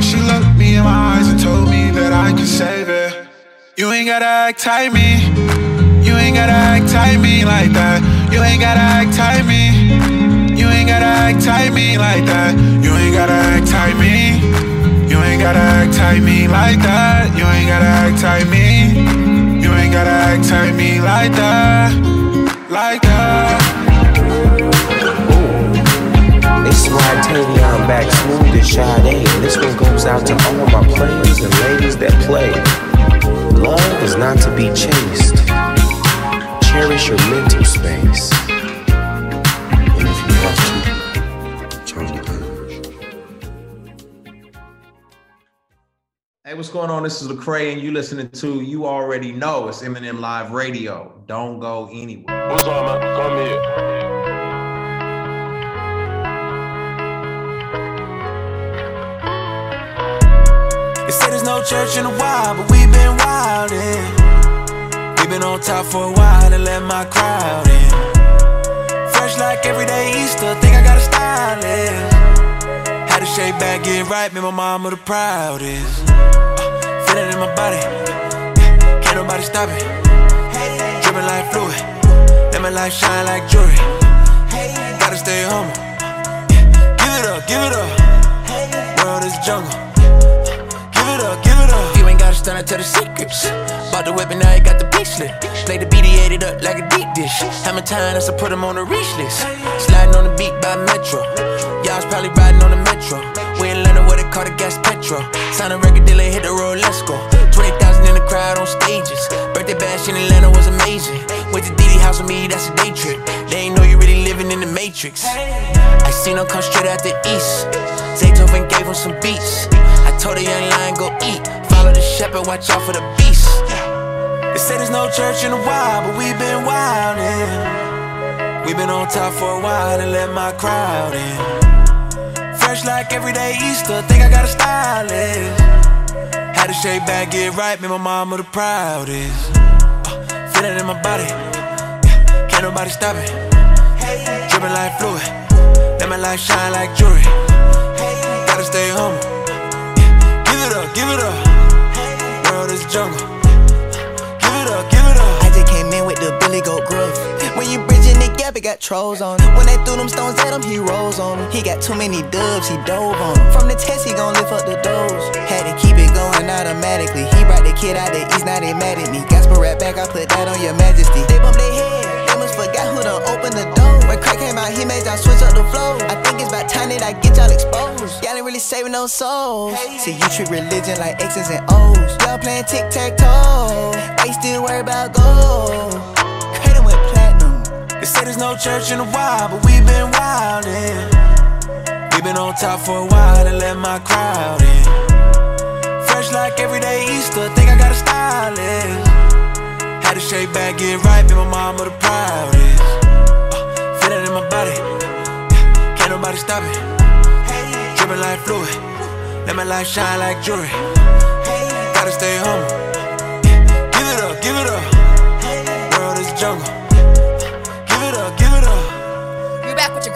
She looked me in my eyes and told me that I could save it. You ain't gotta act tight me. You ain't gotta act tight me like that. You ain't gotta act tight me. You ain't gotta act tight me like that. You ain't gotta act tight me. You ain't gotta act tight me like that. You ain't gotta act tight me. Ain't gotta act tight me like that. Like that. It's Rod Tavion back smooth as Sade. And this one goes out to all my players and ladies that play. Love is not to be chased. Cherish your mental space. Going on? This is Lecrae, and you listening to You Already Know. It's M&M Live Radio. Don't go anywhere. What's up, man? Come here. They say there's no church in a while, but we've been wildin'. We've been on top for a while and let my crowd in. Fresh like everyday Easter, think I got a stylist. Shake back, get right, make my mama the proudest. Uh, feel it in my body, can't nobody stop it. Dripping like fluid, let my life shine like jewelry. Gotta stay humble, give it up, give it up. World is jungle. Up to the secrets. Bought the weapon, now you got the beat slip. Play the he ate it up like a deep dish. How many times I put him on the reach list? Sliding on the beat by Metro. Y'all was probably riding on the Metro. We in Atlanta where they call the gas petrol. Sign a record deal and hit the road, let's go. 20,000 in the crowd on stages. Birthday bash in Atlanta was amazing. Went to Diddy house with me, that's a day trip. They ain't know you really living in the Matrix. I seen him come straight out the east. Zaytoven gave him some beats. I told the young lion go eat. The shepherd, watch out for the beast. They say there's no church in a while, but we've been wildin'. We've been on top for a while and let my crowd in. Fresh like everyday Easter, think I got a stylist. Had to shake back, get right, make my mama the proudest. Uh, feel it in my body, yeah, can't nobody stop it. Dripping like fluid, let my life shine like jewelry. Gotta stay humble, yeah, give it up, give it up. Jungle, give it up, give it up. I just came in with the Billy Goat gruff. When you bridging the gap, it got trolls on him. When they threw them stones at him, he rose on him. He got too many dubs, he dove on them. From the test, he gon' lift up the doors. Had to keep it going automatically. He brought the kid out the east, now they mad at me. Gasper rap back, I put that on your majesty. They bump their head, they must forgot who done opened the door. When crack came out, he made y'all switch up the flow. I think it's about time that I get y'all exposed. Y'all ain't really saving no souls. See, you treat religion like X's and O's. Y'all playing tic tac toe. Why you still worry about gold? Credit went platinum. They say there's no church in a while, but we've been wildin'. We've been on top for a while and let my crowd in. Fresh like everyday Easter, think I got a stylist. Had to shake back, get right, be my mama the proudest. Feel it can't nobody stop it. Dripping like fluid, let my light shine like jewelry. Gotta stay humble, give it up, give it up. World is jungle,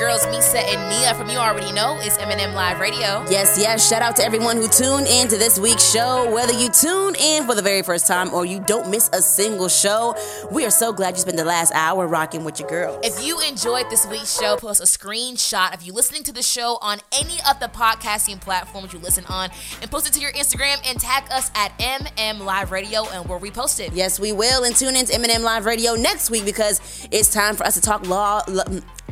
girls, Meesa and Meah from You Already Know. It's M&M Live Radio. Yes, yes. Shout out to everyone who tuned in to this week's show. Whether you tune in for the very first time or you don't miss a single show, we are so glad you spent the last hour rocking with your girls. If you enjoyed this week's show, post a screenshot of you listening to the show on any of the podcasting platforms you listen on and post it to your Instagram and tag us at MM Live Radio and we'll repost it. Yes, we will. And tune in to M&M Live Radio next week because it's time for us to talk law.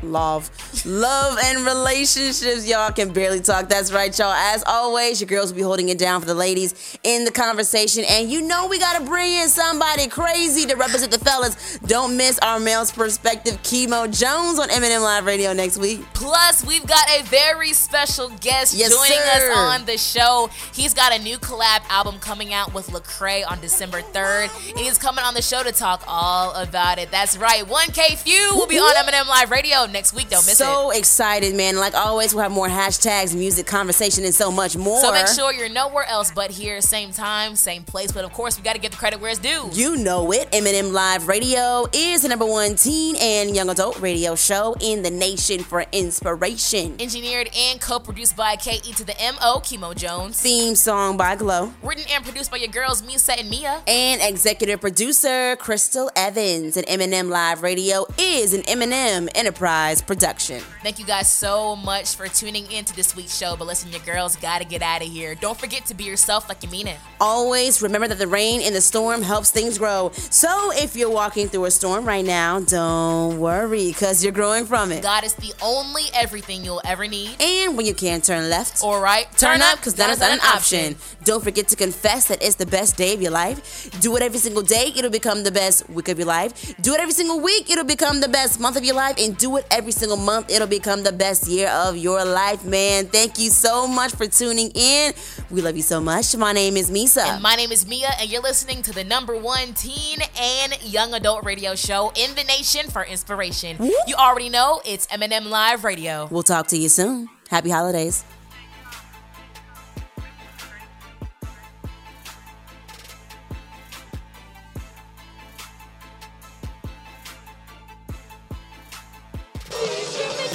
Love, love, and relationships. Y'all can barely talk. That's right, y'all. As always, your girls will be holding it down for the ladies in the conversation. And you know, we got to bring in somebody crazy to represent the fellas. Don't miss our male's perspective, Kemo Jones on M&M Live Radio next week. Plus, we've got a very special guest Yes, joining sir. us on the show. He's got a new collab album coming out with Lecrae on December 3rd. And he's coming on the show to talk all about it. That's right. 1K Phew will be on M&M Live Radio next week. Don't miss it. so excited, man. Like always, we'll have more hashtags, music, conversation, and so much more. So make sure you're nowhere else but here, same time, same place. But of course, we got to give the credit where it's due. You know it. M&M Live Radio is the number one teen and young adult radio show in the nation for inspiration. Engineered and co-produced by KE to the MO, Kemo Jones. Theme song by Glow. Written and produced by your girls, Meesa and Meah. And executive producer Crystal Evans. And M&M Live Radio is an M&M Enterprise production. Thank you guys so much for tuning in to this week's show. But listen, your girls gotta get out of here. Don't forget to be yourself like you mean it. Always remember that the rain in the storm helps things grow. So if you're walking through a storm right now, don't worry, because you're growing from it. God is the only everything you'll ever need. And when you can't turn left or right, turn up, because that is not an option. Don't forget to confess that it's the best day of your life. Do it every single day, it'll become the best week of your life. Do it every single week, it'll become the best month of your life. And do it every single month, it'll become the best year of your life, man. Thank you so much for tuning in. We love you so much. My name is Meesa. And my name is Meah, and you're listening to the number one teen and young adult radio show in the nation for inspiration. You already know it's M&M Live Radio. We'll talk to you soon. Happy holidays.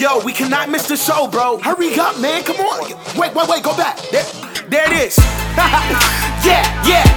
Yo, we cannot miss the show, bro. Hurry up, man. Come on. Wait, wait, wait. Go back. There, there it is. yeah, yeah, yeah, yeah,